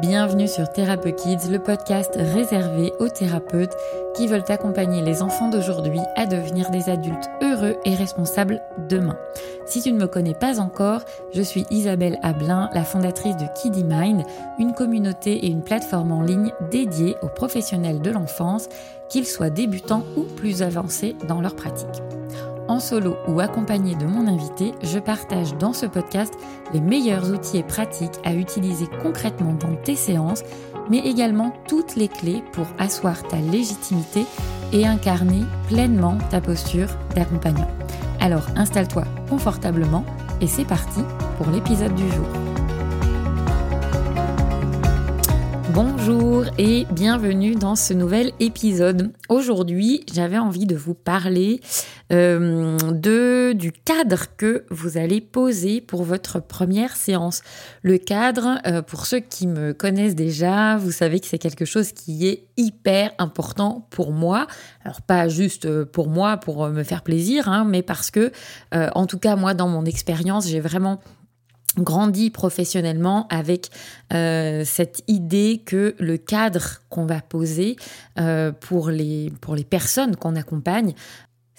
Bienvenue sur Thérapeute Kids, le podcast réservé aux thérapeutes qui veulent accompagner les enfants d'aujourd'hui à devenir des adultes heureux et responsables demain. Si tu ne me connais pas encore, je suis Isabelle Ablin, la fondatrice de Kiddy Mind, une communauté et une plateforme en ligne dédiée aux professionnels de l'enfance, qu'ils soient débutants ou plus avancés dans leur pratique en solo ou accompagné de mon invité, je partage dans ce podcast les meilleurs outils et pratiques à utiliser concrètement dans tes séances, mais également toutes les clés pour asseoir ta légitimité et incarner pleinement ta posture d'accompagnant. Alors installe-toi confortablement et c'est parti pour l'épisode du jour. Bonjour et bienvenue dans ce nouvel épisode. Aujourd'hui, j'avais envie de vous parler euh, de, du cadre que vous allez poser pour votre première séance. Le cadre, euh, pour ceux qui me connaissent déjà, vous savez que c'est quelque chose qui est hyper important pour moi. Alors pas juste pour moi, pour me faire plaisir, hein, mais parce que, euh, en tout cas moi, dans mon expérience, j'ai vraiment grandi professionnellement avec euh, cette idée que le cadre qu'on va poser euh, pour, les, pour les personnes qu'on accompagne,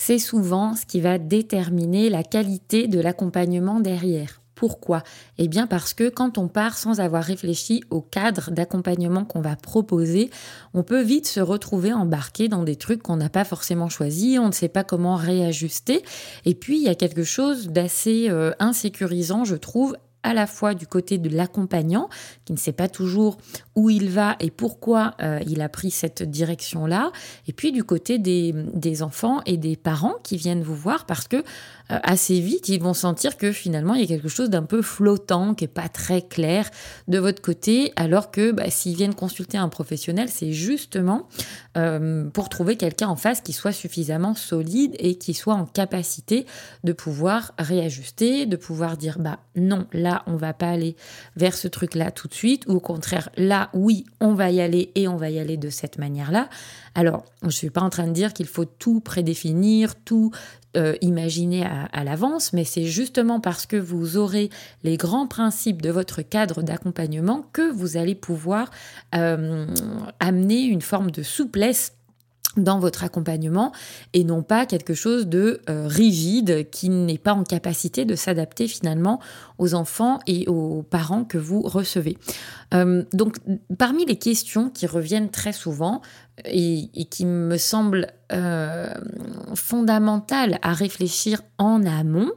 c'est souvent ce qui va déterminer la qualité de l'accompagnement derrière. Pourquoi? Eh bien parce que quand on part sans avoir réfléchi au cadre d'accompagnement qu'on va proposer, on peut vite se retrouver embarqué dans des trucs qu'on n'a pas forcément choisis, on ne sait pas comment réajuster. Et puis il y a quelque chose d'assez euh, insécurisant, je trouve, à la fois du côté de l'accompagnant, qui ne sait pas toujours où il va et pourquoi euh, il a pris cette direction-là, et puis du côté des, enfants et des parents qui viennent vous voir parce que assez vite, ils vont sentir que finalement, il y a quelque chose d'un peu flottant, qui n'est pas très clair de votre côté, alors que bah, s'ils viennent consulter un professionnel, c'est justement euh, pour trouver quelqu'un en face qui soit suffisamment solide et qui soit en capacité de pouvoir réajuster, de pouvoir dire, bah non, là, on va pas aller vers ce truc-là tout de suite, ou au contraire, là, oui, on va y aller et on va y aller de cette manière-là. Alors, je ne suis pas en train de dire qu'il faut tout prédéfinir, tout euh, imaginer à, l'avance, mais c'est justement parce que vous aurez les grands principes de votre cadre d'accompagnement que vous allez pouvoir euh, amener une forme de souplesse dans votre accompagnement et non pas quelque chose de euh, rigide qui n'est pas en capacité de s'adapter finalement aux enfants et aux parents que vous recevez. Euh, donc parmi les questions qui reviennent très souvent et, qui me semblent euh, fondamentales à réfléchir en amont,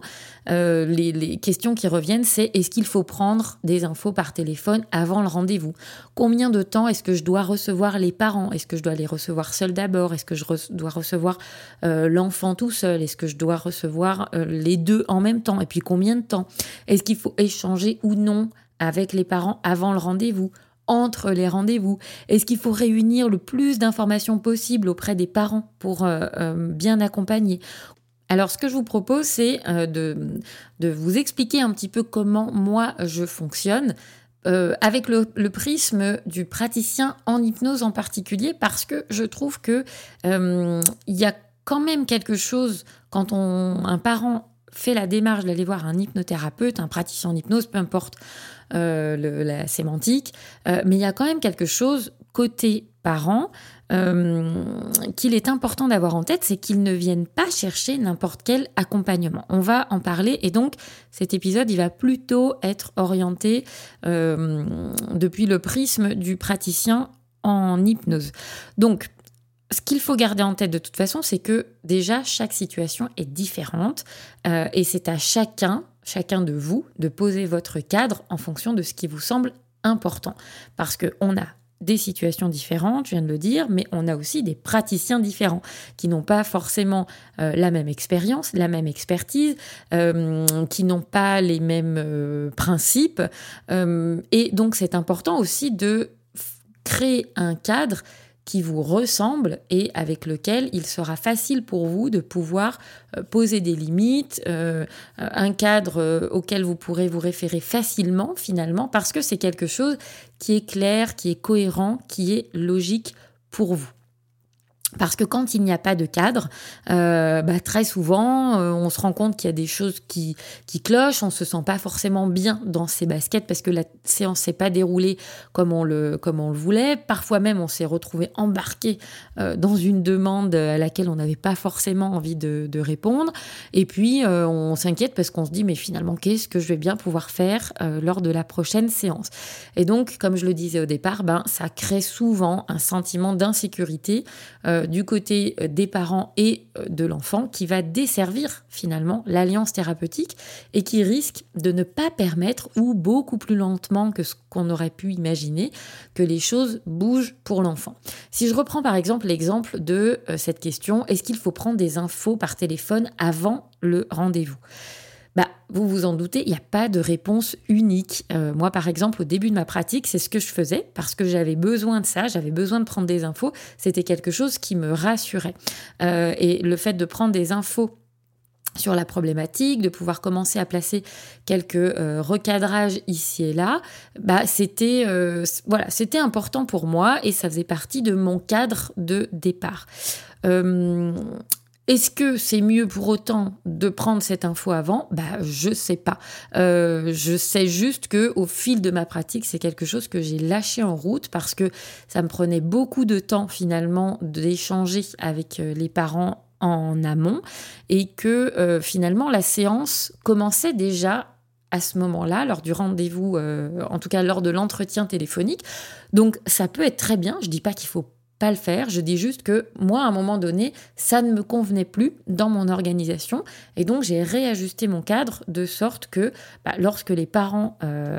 euh, les, questions qui reviennent, c'est est-ce qu'il faut prendre des infos par téléphone avant le rendez-vous? Combien de temps est-ce que je dois recevoir les parents? Est-ce que je dois les recevoir seuls d'abord? Est-ce que je dois recevoir l'enfant tout seul? Est-ce que je dois recevoir les deux en même temps? Et puis combien de temps? Est-ce qu'il faut échanger ou non avec les parents avant le rendez-vous? Entre les rendez-vous Est-ce qu'il faut réunir le plus d'informations possible auprès des parents pour euh, euh, bien accompagner alors, ce que je vous propose, c'est euh, de, de, vous expliquer un petit peu comment moi je fonctionne. avec le, prisme du praticien en hypnose en particulier, parce que je trouve que il y a quand même quelque chose quand on, un parent fait la démarche d'aller voir un hypnothérapeute, un praticien en hypnose, peu importe euh, la sémantique, euh, mais il y a quand même quelque chose côté parent euh, qu'il est important d'avoir en tête, c'est qu'ils ne viennent pas chercher n'importe quel accompagnement. On va en parler et donc cet épisode, il va plutôt être orienté depuis le prisme du praticien en hypnose. Donc, ce qu'il faut garder en tête de toute façon, c'est que déjà, chaque situation est différente euh, et c'est à chacun, chacun de vous, de poser votre cadre en fonction de ce qui vous semble important. Parce qu'on a des situations différentes, je viens de le dire, mais on a aussi des praticiens différents qui n'ont pas forcément euh, la même expérience, la même expertise, euh, qui n'ont pas les mêmes principes. et donc c'est important aussi de créer un cadre qui vous ressemble et avec lequel il sera facile pour vous de pouvoir euh, poser des limites, euh, un cadre euh, auquel vous pourrez vous référer facilement finalement, parce que c'est quelque chose qui est clair, qui est cohérent, qui est logique pour vous. Parce que quand il n'y a pas de cadre, euh, bah, très souvent, euh, on se rend compte qu'il y a des choses qui, qui clochent, on se sent pas forcément bien dans ses baskets parce que la séance s'est pas déroulée comme on le, comme on le voulait. Parfois même, on s'est retrouvé embarqué euh, dans une demande à laquelle on n'avait pas forcément envie de, de répondre. Et puis, on s'inquiète parce qu'on se dit, mais finalement, qu'est-ce que je vais bien pouvoir faire lors de la prochaine séance? Et donc, comme je le disais au départ, ben, ça crée souvent un sentiment d'insécurité du côté euh, des parents et euh, de l'enfant qui va desservir finalement l'alliance thérapeutique et qui risque de ne pas permettre, ou beaucoup plus lentement que ce qu'on aurait pu imaginer, que les choses bougent pour l'enfant. Si je reprends par exemple l'exemple de cette question, est-ce qu'il faut prendre des infos par téléphone avant le rendez-vous? Bah, vous vous en doutez, il n'y a pas de réponse unique. Euh, moi, par exemple, au début de ma pratique, c'est ce que je faisais parce que j'avais besoin de ça, j'avais besoin de prendre des infos. C'était quelque chose qui me rassurait. Euh, et le fait de prendre des infos sur la problématique, de pouvoir commencer à placer quelques euh, recadrages ici et là, bah c'était voilà, c'était important pour moi et ça faisait partie de mon cadre de départ. Est-ce que c'est mieux pour autant de prendre cette info avant? Bah, je sais pas. Euh, je sais juste que au fil de ma pratique, c'est quelque chose que j'ai lâché en route parce que ça me prenait beaucoup de temps finalement d'échanger avec euh, les parents en amont et que euh, finalement la séance commençait déjà à ce moment-là, lors du rendez-vous, en tout cas lors de l'entretien téléphonique. Donc ça peut être très bien, je dis pas qu'il faut pas le faire. Je dis juste que moi, à un moment donné, ça ne me convenait plus dans mon organisation. Et donc, j'ai réajusté mon cadre de sorte que bah, lorsque les parents euh,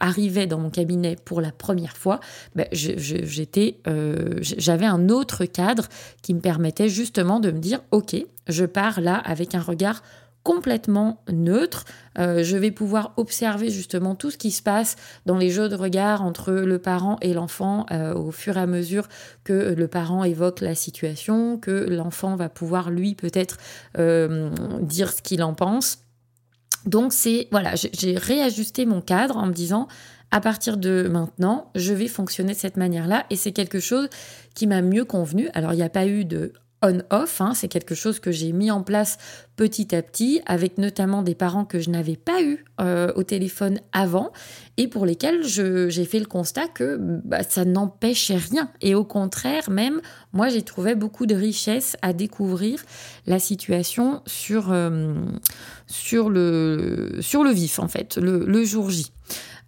arrivaient dans mon cabinet pour la première fois, bah, j'étais, euh, j'avais un autre cadre qui me permettait justement de me dire, OK, je pars là avec un regard complètement neutre. Euh, je vais pouvoir observer justement tout ce qui se passe dans les jeux de regard entre le parent et l'enfant euh, au fur et à mesure que le parent évoque la situation, que l'enfant va pouvoir lui peut-être euh, dire ce qu'il en pense. Donc c'est voilà, j'ai réajusté mon cadre en me disant à partir de maintenant, je vais fonctionner de cette manière-là et c'est quelque chose qui m'a mieux convenu. Alors il n'y a pas eu de on-off. Hein. C'est quelque chose que j'ai mis en place petit à petit, avec notamment des parents que je n'avais pas eu euh, au téléphone avant et pour lesquels j'ai fait le constat que bah, ça n'empêchait rien. Et au contraire, même, moi, j'ai trouvé beaucoup de richesse à découvrir la situation sur, euh, sur, le, sur le vif, en fait, le, le jour J.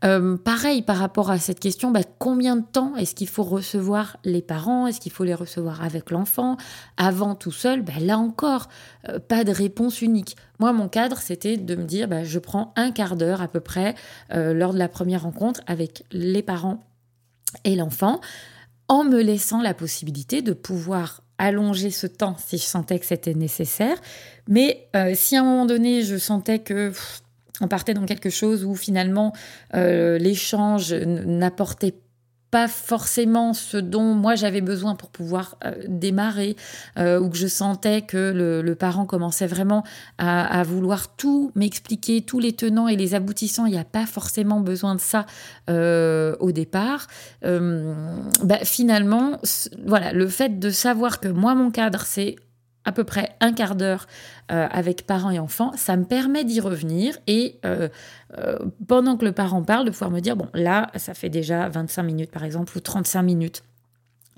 Euh, pareil par rapport à cette question, bah, combien de temps est-ce qu'il faut recevoir les parents? Est-ce qu'il faut les recevoir avec l'enfant? Avant tout seul? Bah, Là encore, euh, pas de réponse unique. Moi, mon cadre, c'était de me dire, bah, je prends un quart d'heure à peu près euh, lors de la première rencontre avec les parents et l'enfant, en me laissant la possibilité de pouvoir allonger ce temps si je sentais que c'était nécessaire. Mais si à un moment donné, je sentais que on partait dans quelque chose où finalement euh, l'échange n'apportait pas forcément ce dont moi j'avais besoin pour pouvoir euh, démarrer, euh, ou que je sentais que le, parent commençait vraiment à, vouloir tout m'expliquer, tous les tenants et les aboutissants, il n'y a pas forcément besoin de ça au départ. Bah, finalement, voilà, le fait de savoir que moi mon cadre c'est à peu près un quart d'heure euh, avec parents et enfants, ça me permet d'y revenir et euh, euh, pendant que le parent parle, de pouvoir me dire, bon, là, ça fait déjà 25 minutes par exemple ou 35 minutes.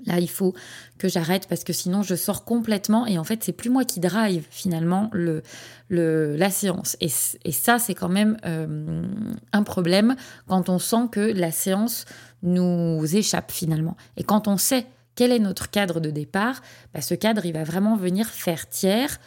Là, il faut que j'arrête parce que sinon je sors complètement et en fait, c'est plus moi qui drive finalement le, le, la séance. Et, et ça, c'est quand même un problème quand on sent que la séance nous échappe finalement. Et quand on sait quel est notre cadre de départ bah, Ce cadre, il va vraiment venir faire tiers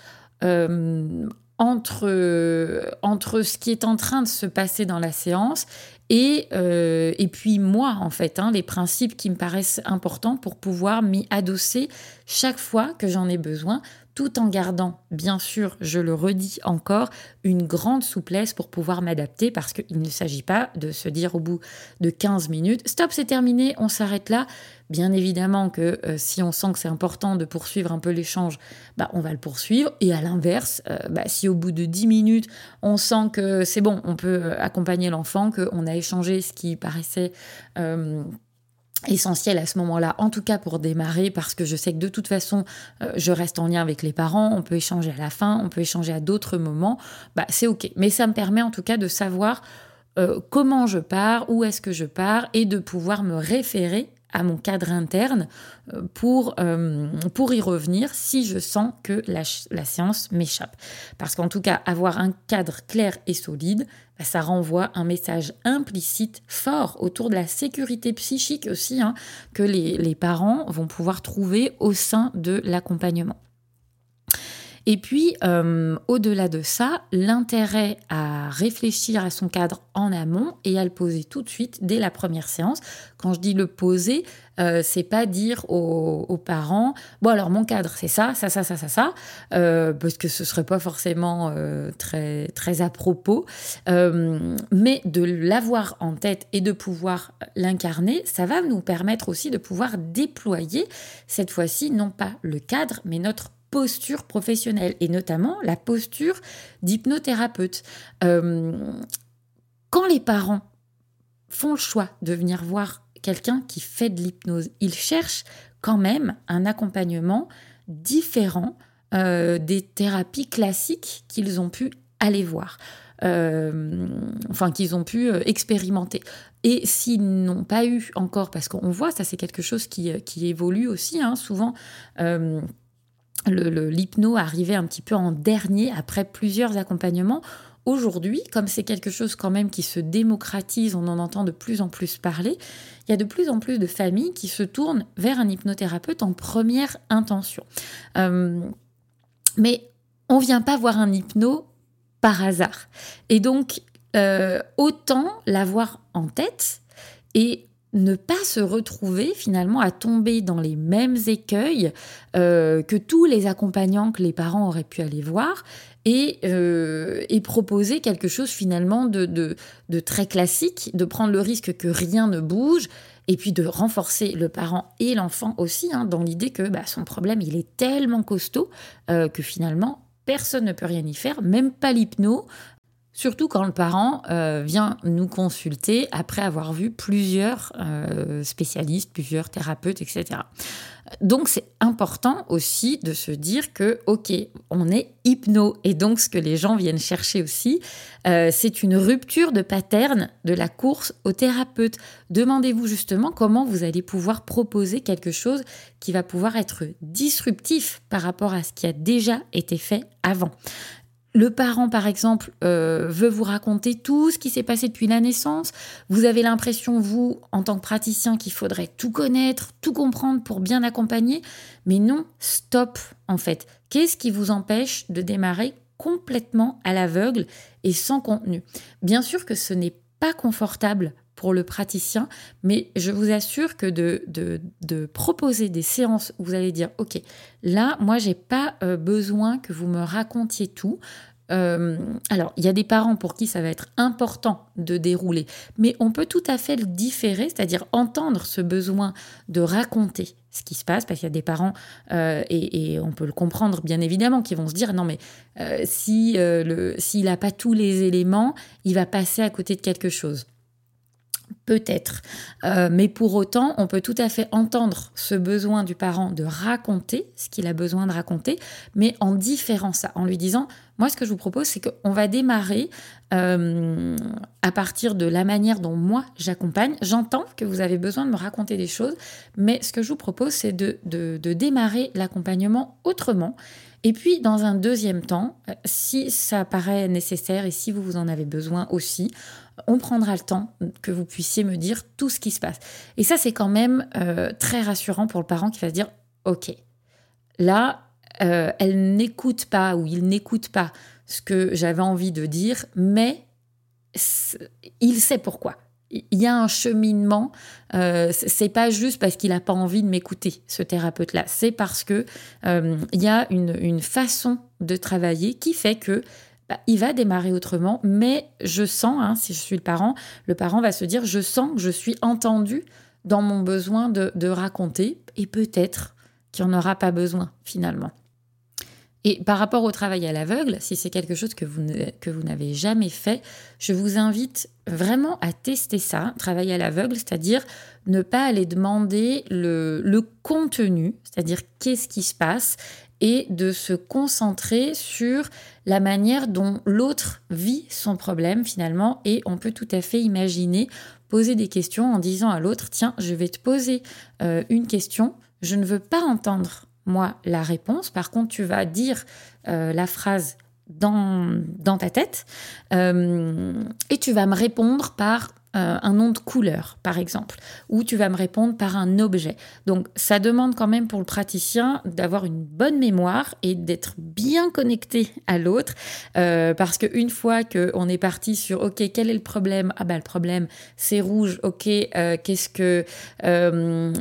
euh, entre, ce qui est en train de se passer dans la séance et, euh, et puis moi, en fait, hein, les principes qui me paraissent importants pour pouvoir m'y adosser chaque fois que j'en ai besoin tout en gardant, bien sûr, je le redis encore, une grande souplesse pour pouvoir m'adapter parce qu'il ne s'agit pas de se dire au bout de 15 minutes, stop, c'est terminé, on s'arrête là. Bien évidemment que euh, si on sent que c'est important de poursuivre un peu l'échange, bah, on va le poursuivre. Et à l'inverse, euh, bah, si au bout de 10 minutes, on sent que c'est bon, on peut euh, accompagner l'enfant, qu'on a échangé ce qui paraissait essentiel à ce moment-là, en tout cas pour démarrer, parce que je sais que de toute façon, euh, je reste en lien avec les parents, on peut échanger à la fin, on peut échanger à d'autres moments, bah, c'est OK. Mais ça me permet en tout cas de savoir euh, comment je pars, où est-ce que je pars, et de pouvoir me référer à mon cadre interne euh, pour, pour y revenir si je sens que la, la séance m'échappe. Parce qu'en tout cas, avoir un cadre clair et solide, bah, ça renvoie un message implicite fort autour de la sécurité psychique aussi hein, que les, parents vont pouvoir trouver au sein de l'accompagnement. Et puis, euh, au-delà de ça, l'intérêt à réfléchir à son cadre en amont et à le poser tout de suite dès la première séance. Quand je dis le poser, euh, c'est pas dire aux, parents bon alors mon cadre c'est ça, ça, ça, ça, ça, ça, euh, parce que ce serait pas forcément euh, très très à propos, mais de l'avoir en tête et de pouvoir l'incarner, ça va nous permettre aussi de pouvoir déployer cette fois-ci non pas le cadre, mais notre posture professionnelle et notamment la posture d'hypnothérapeute. quand les parents font le choix de venir voir quelqu'un qui fait de l'hypnose. Il cherche quand même un accompagnement différent euh, des thérapies classiques qu'ils ont pu aller voir, euh, enfin qu'ils ont pu euh, expérimenter. Et s'ils n'ont pas eu encore, parce qu'on voit, ça c'est quelque chose qui, qui évolue aussi, hein, souvent l'hypno arrivait un petit peu en dernier après plusieurs accompagnements. Aujourd'hui, comme c'est quelque chose quand même qui se démocratise, on en entend de plus en plus parler, il y a de plus en plus de familles qui se tournent vers un hypnothérapeute en première intention. Euh, mais on vient pas voir un hypno par hasard. Et donc, euh, autant l'avoir en tête et ne pas se retrouver finalement à tomber dans les mêmes écueils euh, que tous les accompagnants que les parents auraient pu aller voir et, euh, proposer quelque chose finalement de, de, très classique, de prendre le risque que rien ne bouge et puis de renforcer le parent et l'enfant aussi hein, dans l'idée que bah, son problème il est tellement costaud euh, que finalement personne ne peut rien y faire, même pas l'hypno, Surtout quand le parent euh, vient nous consulter après avoir vu plusieurs euh, spécialistes, plusieurs thérapeutes, etc. Donc c'est important aussi de se dire que, ok, on est hypno, et donc ce que les gens viennent chercher aussi, euh, c'est une rupture de pattern de la course au thérapeute. Demandez-vous justement comment vous allez pouvoir proposer quelque chose qui va pouvoir être disruptif par rapport à ce qui a déjà été fait avant. Le parent, par exemple, euh, veut vous raconter tout ce qui s'est passé depuis la naissance. Vous avez l'impression, vous, en tant que praticien, qu'il faudrait tout connaître, tout comprendre pour bien accompagner. Mais non, stop, en fait. Qu'est-ce qui vous empêche de démarrer complètement à l'aveugle et sans contenu? Bien sûr que ce n'est pas confortable pour le praticien, mais je vous assure que de, proposer des séances où vous allez dire, OK, là, moi, j'ai pas euh, besoin que vous me racontiez tout. Euh, alors, il y a des parents pour qui ça va être important de dérouler, mais on peut tout à fait le différer, c'est-à-dire entendre ce besoin de raconter ce qui se passe, parce qu'il y a des parents, euh, et, on peut le comprendre bien évidemment, qui vont se dire, non mais si s'il n'a pas tous les éléments, il va passer à côté de quelque chose. Peut-être. Euh, mais pour autant, on peut tout à fait entendre ce besoin du parent de raconter ce qu'il a besoin de raconter, mais en différant ça, en lui disant, moi ce que je vous propose, c'est qu'on va démarrer euh, à partir de la manière dont moi j'accompagne. J'entends que vous avez besoin de me raconter des choses, mais ce que je vous propose, c'est de, démarrer l'accompagnement autrement. Et puis, dans un deuxième temps, euh, si ça paraît nécessaire et si vous en avez besoin aussi, on prendra le temps que vous puissiez me dire tout ce qui se passe. Et ça, c'est quand même euh, très rassurant pour le parent qui va se dire, OK, là, euh, elle n'écoute pas ou il n'écoute pas ce que j'avais envie de dire, mais il sait pourquoi. Il y a un cheminement. Euh, c'est pas juste parce qu'il n'a pas envie de m'écouter, ce thérapeute-là. C'est parce que euh, il y a une, une, façon de travailler qui fait que bah, il va démarrer autrement, mais je sens, hein, si je suis le parent, le parent va se dire, je sens que je suis entendu dans mon besoin de, raconter, et peut-être qu'il n'y en aura pas besoin finalement. Et par rapport au travail à l'aveugle, si c'est quelque chose que vous, n'avez jamais fait, je vous invite vraiment à tester ça, travail à l'aveugle, c'est-à-dire ne pas aller demander le contenu, c'est-à-dire qu'est-ce qui se passe, et de se concentrer sur la manière dont l'autre vit son problème finalement. Et on peut tout à fait imaginer poser des questions en disant à l'autre, tiens, je vais te poser euh, une question, je ne veux pas entendre moi la réponse. Par contre, tu vas dire euh, la phrase dans, dans ta tête euh, et tu vas me répondre par euh, un nom de couleur, par exemple, ou tu vas me répondre par un objet. Donc, ça demande quand même pour le praticien d'avoir une bonne mémoire et d'être bien connecté à l'autre, euh, parce qu'une fois qu'on est parti sur, OK, quel est le problème? Ah ben, le problème, c'est rouge, OK, euh, qu'est-ce que...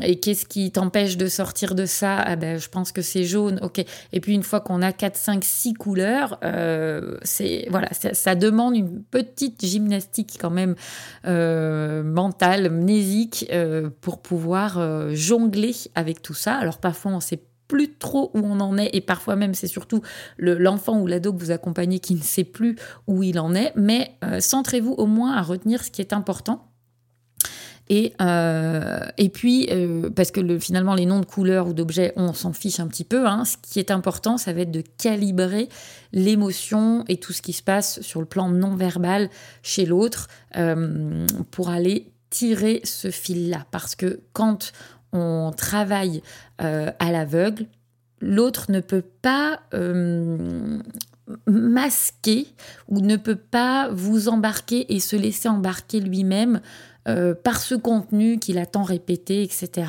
et qu'est-ce qui t'empêche de sortir de ça? Ah ben, je pense que c'est jaune, OK. Et puis, une fois qu'on a 4, 5, 6 couleurs, c'est... Voilà, ça, demande une petite gymnastique quand même euh, mental, mnésique, euh, pour pouvoir euh, jongler avec tout ça. Alors parfois on sait plus trop où on en est et parfois même c'est surtout l'enfant ou l'ado que vous accompagnez qui ne sait plus où il en est, mais centrez-vous au moins à retenir ce qui est important et, euh, et puis, euh, parce que le, finalement, les noms de couleurs ou d'objets, on s'en fiche un petit peu. Hein. Ce qui est important, ça va être de calibrer l'émotion et tout ce qui se passe sur le plan non verbal chez l'autre euh, pour aller tirer ce fil-là. Parce que quand on travaille à l'aveugle, l'autre ne peut pas masquer ou ne peut pas vous embarquer et se laisser embarquer lui-même euh, par ce contenu qu'il a tant répété, etc.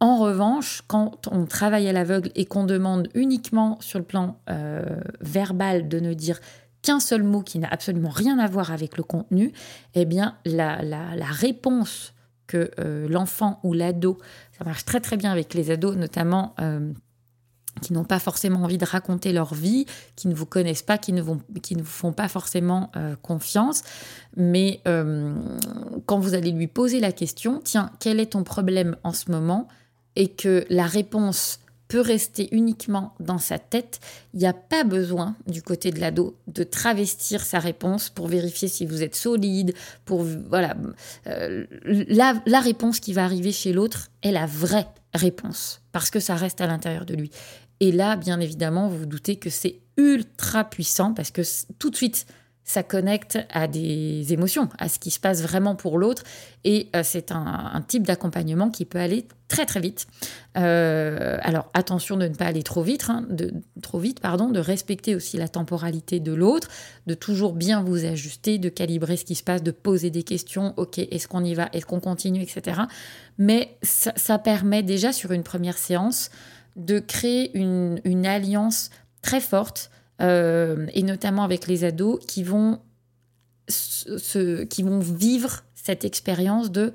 En revanche, quand on travaille à l'aveugle et qu'on demande uniquement sur le plan euh, verbal de ne dire qu'un seul mot qui n'a absolument rien à voir avec le contenu, eh bien la, réponse que euh, l'enfant ou l'ado, ça marche très très bien avec les ados, notamment qui n'ont pas forcément envie de raconter leur vie, qui ne vous connaissent pas, qui ne, vont, qui ne vous font pas forcément euh, confiance. Mais euh, quand vous allez lui poser la question, tiens, quel est ton problème en ce moment? Et que la réponse peut rester uniquement dans sa tête, il n'y a pas besoin du côté de l'ado de travestir sa réponse pour vérifier si vous êtes solide, pour voilà euh, la, la réponse qui va arriver chez l'autre est la vraie réponse parce que ça reste à l'intérieur de lui. Et là, bien évidemment, vous vous doutez que c'est ultra puissant parce que tout de suite, ça connecte à des émotions, à ce qui se passe vraiment pour l'autre. Et euh, c'est un, type d'accompagnement qui peut aller très très vite. Euh, alors attention de ne pas aller trop vite, hein, de, trop vite, pardon, de respecter aussi la temporalité de l'autre, de toujours bien vous ajuster, de calibrer ce qui se passe, de poser des questions. Ok, est-ce qu'on y va, est-ce qu'on continue, etc. Mais ça, ça permet déjà sur une première séance de créer une, alliance très forte, euh, et notamment avec les ados, qui vont, qui vont vivre cette expérience de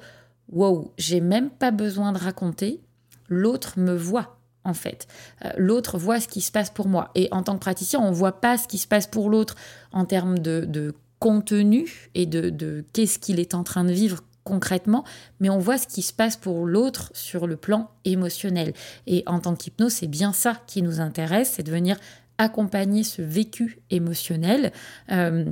wow, j'ai même pas besoin de raconter, l'autre me voit en fait. Euh, l'autre voit ce qui se passe pour moi. Et en tant que praticien, on ne voit pas ce qui se passe pour l'autre en termes de, contenu et de, de qu'est-ce qu'il est en train de vivre concrètement, mais on voit ce qui se passe pour l'autre sur le plan émotionnel. Et en tant qu'hypnose, c'est bien ça qui nous intéresse, c'est de venir accompagner ce vécu émotionnel. Euh,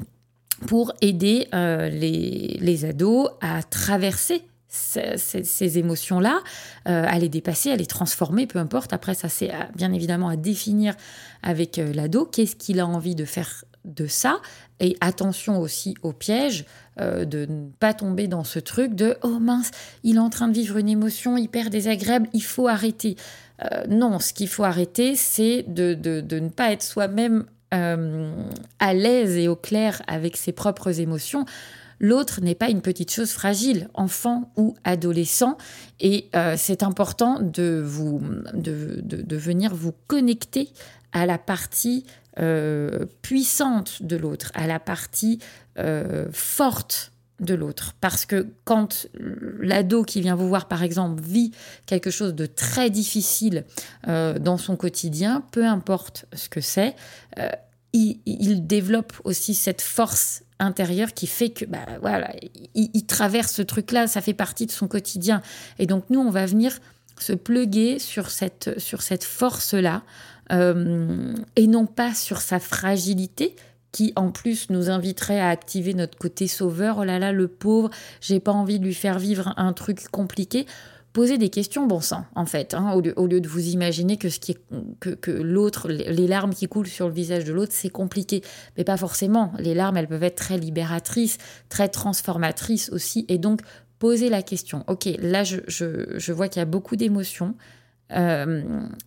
pour aider euh, les, ados à traverser ces, émotions-là, euh, à les dépasser, à les transformer, peu importe. Après, ça, c'est bien évidemment à définir avec l'ado. Qu'est-ce qu'il a envie de faire de ça et attention aussi au piège euh, de ne pas tomber dans ce truc de oh mince, il est en train de vivre une émotion hyper désagréable, il faut arrêter. Euh, non, ce qu'il faut arrêter, c'est de, ne pas être soi-même euh, à l'aise et au clair avec ses propres émotions. L'autre n'est pas une petite chose fragile, enfant ou adolescent, et c'est important de, vous, de, de, venir vous connecter à la partie euh, puissante de l'autre, à la partie euh, forte de l'autre. Parce que quand l'ado qui vient vous voir, par exemple, vit quelque chose de très difficile euh, dans son quotidien, peu importe ce que c'est, il, développe aussi cette force intérieure qui fait que, bah, voilà, il, il traverse ce truc-là, ça fait partie de son quotidien. Et donc, nous, on va venir se pluguer sur cette, sur cette force-là euh, et non pas sur sa fragilité qui en plus nous inviterait à activer notre côté sauveur. Oh là là, le pauvre, j'ai pas envie de lui faire vivre un truc compliqué. Posez des questions bon sang, en fait, hein, au, lieu, de vous imaginer que, ce qui est, que, que l'autre, les larmes qui coulent sur le visage de l'autre, c'est compliqué. Mais pas forcément. Les larmes, elles peuvent être très libératrices, très transformatrices aussi. Et donc, posez la question. Ok, là, je, je, je vois qu'il y a beaucoup d'émotions. Euh,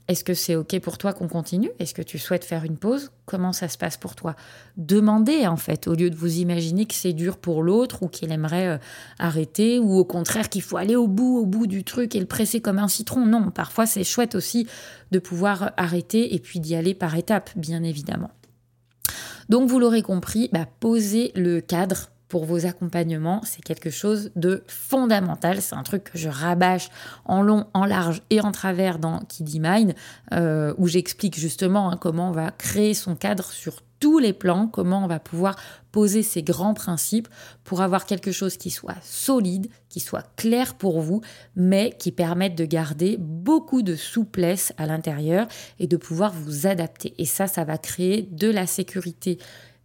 est-ce que c'est OK pour toi qu'on continue? Est-ce que tu souhaites faire une pause? Comment ça se passe pour toi? Demandez en fait, au lieu de vous imaginer que c'est dur pour l'autre ou qu'il aimerait euh, arrêter ou au contraire qu'il faut aller au bout, au bout du truc et le presser comme un citron. Non, parfois c'est chouette aussi de pouvoir arrêter et puis d'y aller par étapes, bien évidemment. Donc vous l'aurez compris, bah, posez le cadre pour vos accompagnements, c'est quelque chose de fondamental. C'est un truc que je rabâche en long, en large et en travers dans Kiddy Mind, euh, où j'explique justement hein, comment on va créer son cadre sur tous les plans, comment on va pouvoir poser ces grands principes pour avoir quelque chose qui soit solide, qui soit clair pour vous, mais qui permette de garder beaucoup de souplesse à l'intérieur et de pouvoir vous adapter. Et ça, ça va créer de la sécurité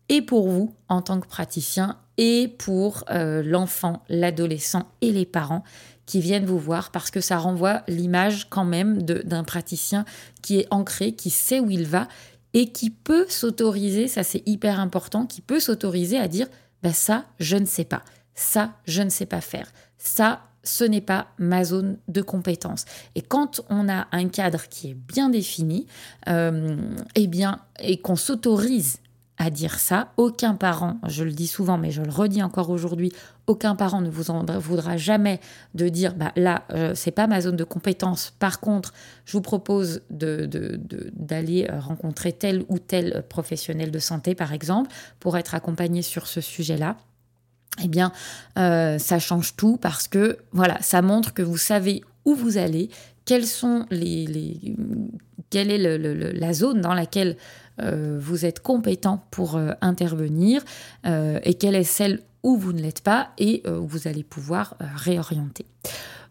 et pour vous en tant que praticien et pour euh, l'enfant, l'adolescent et les parents qui viennent vous voir parce que ça renvoie l'image quand même d'un praticien qui est ancré, qui sait où il va et qui peut s'autoriser, ça c'est hyper important, qui peut s'autoriser à dire bah ça je ne sais pas, ça je ne sais pas faire, ça ce n'est pas ma zone de compétence. Et quand on a un cadre qui est bien défini, euh, eh bien, et qu'on s'autorise à dire ça. Aucun parent, je le dis souvent, mais je le redis encore aujourd'hui, aucun parent ne vous en voudra jamais de dire bah là, euh, c'est pas ma zone de compétence. Par contre, je vous propose d'aller euh, rencontrer tel ou tel professionnel de santé, par exemple, pour être accompagné sur ce sujet-là eh bien, euh, ça change tout parce que voilà, ça montre que vous savez où vous allez, quelles sont les, quelle est la zone dans laquelle vous êtes compétent pour euh, intervenir euh, et quelle est celle où vous ne l'êtes pas et où vous allez pouvoir réorienter.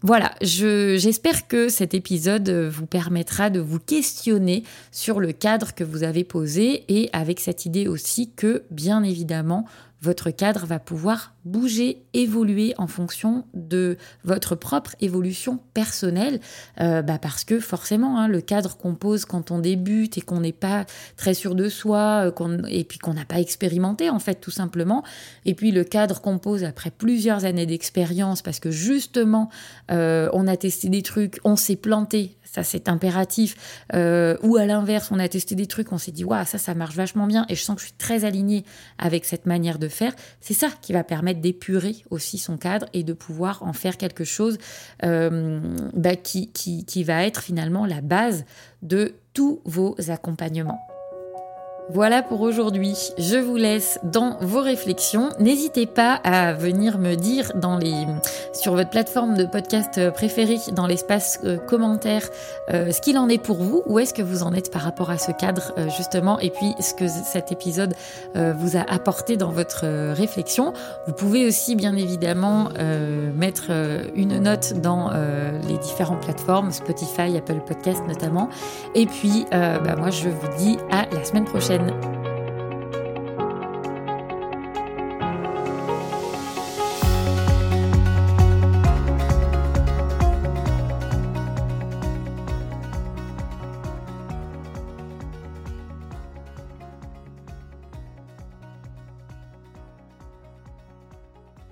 Voilà, j'espère que cet épisode vous permettra de vous questionner sur le cadre que vous avez posé et avec cette idée aussi que, bien évidemment, votre cadre va pouvoir bouger, évoluer en fonction de votre propre évolution personnelle, euh, bah parce que forcément, hein, le cadre qu'on pose quand on débute et qu'on n'est pas très sûr de soi, euh, et puis qu'on n'a pas expérimenté en fait tout simplement, et puis le cadre qu'on pose après plusieurs années d'expérience, parce que justement, euh, on a testé des trucs, on s'est planté, ça c'est impératif. Euh, ou à l'inverse, on a testé des trucs, on s'est dit, waouh, ça, ça marche vachement bien, et je sens que je suis très alignée avec cette manière de faire. C'est ça qui va permettre d'épurer aussi son cadre et de pouvoir en faire quelque chose euh, bah, qui, va être finalement la base de tous vos accompagnements. Voilà pour aujourd'hui. Je vous laisse dans vos réflexions. N'hésitez pas à venir me dire dans les, sur votre plateforme de podcast préférée, dans l'espace euh, commentaire, euh, ce qu'il en est pour vous. Où est-ce que vous en êtes par rapport à ce cadre, euh, justement, et puis ce que cet épisode vous a apporté dans votre réflexion. Vous pouvez aussi, bien évidemment, mettre une note dans les différentes plateformes, Spotify, Apple Podcast notamment. Et puis, bah, moi, je vous dis à la semaine prochaine. Berlin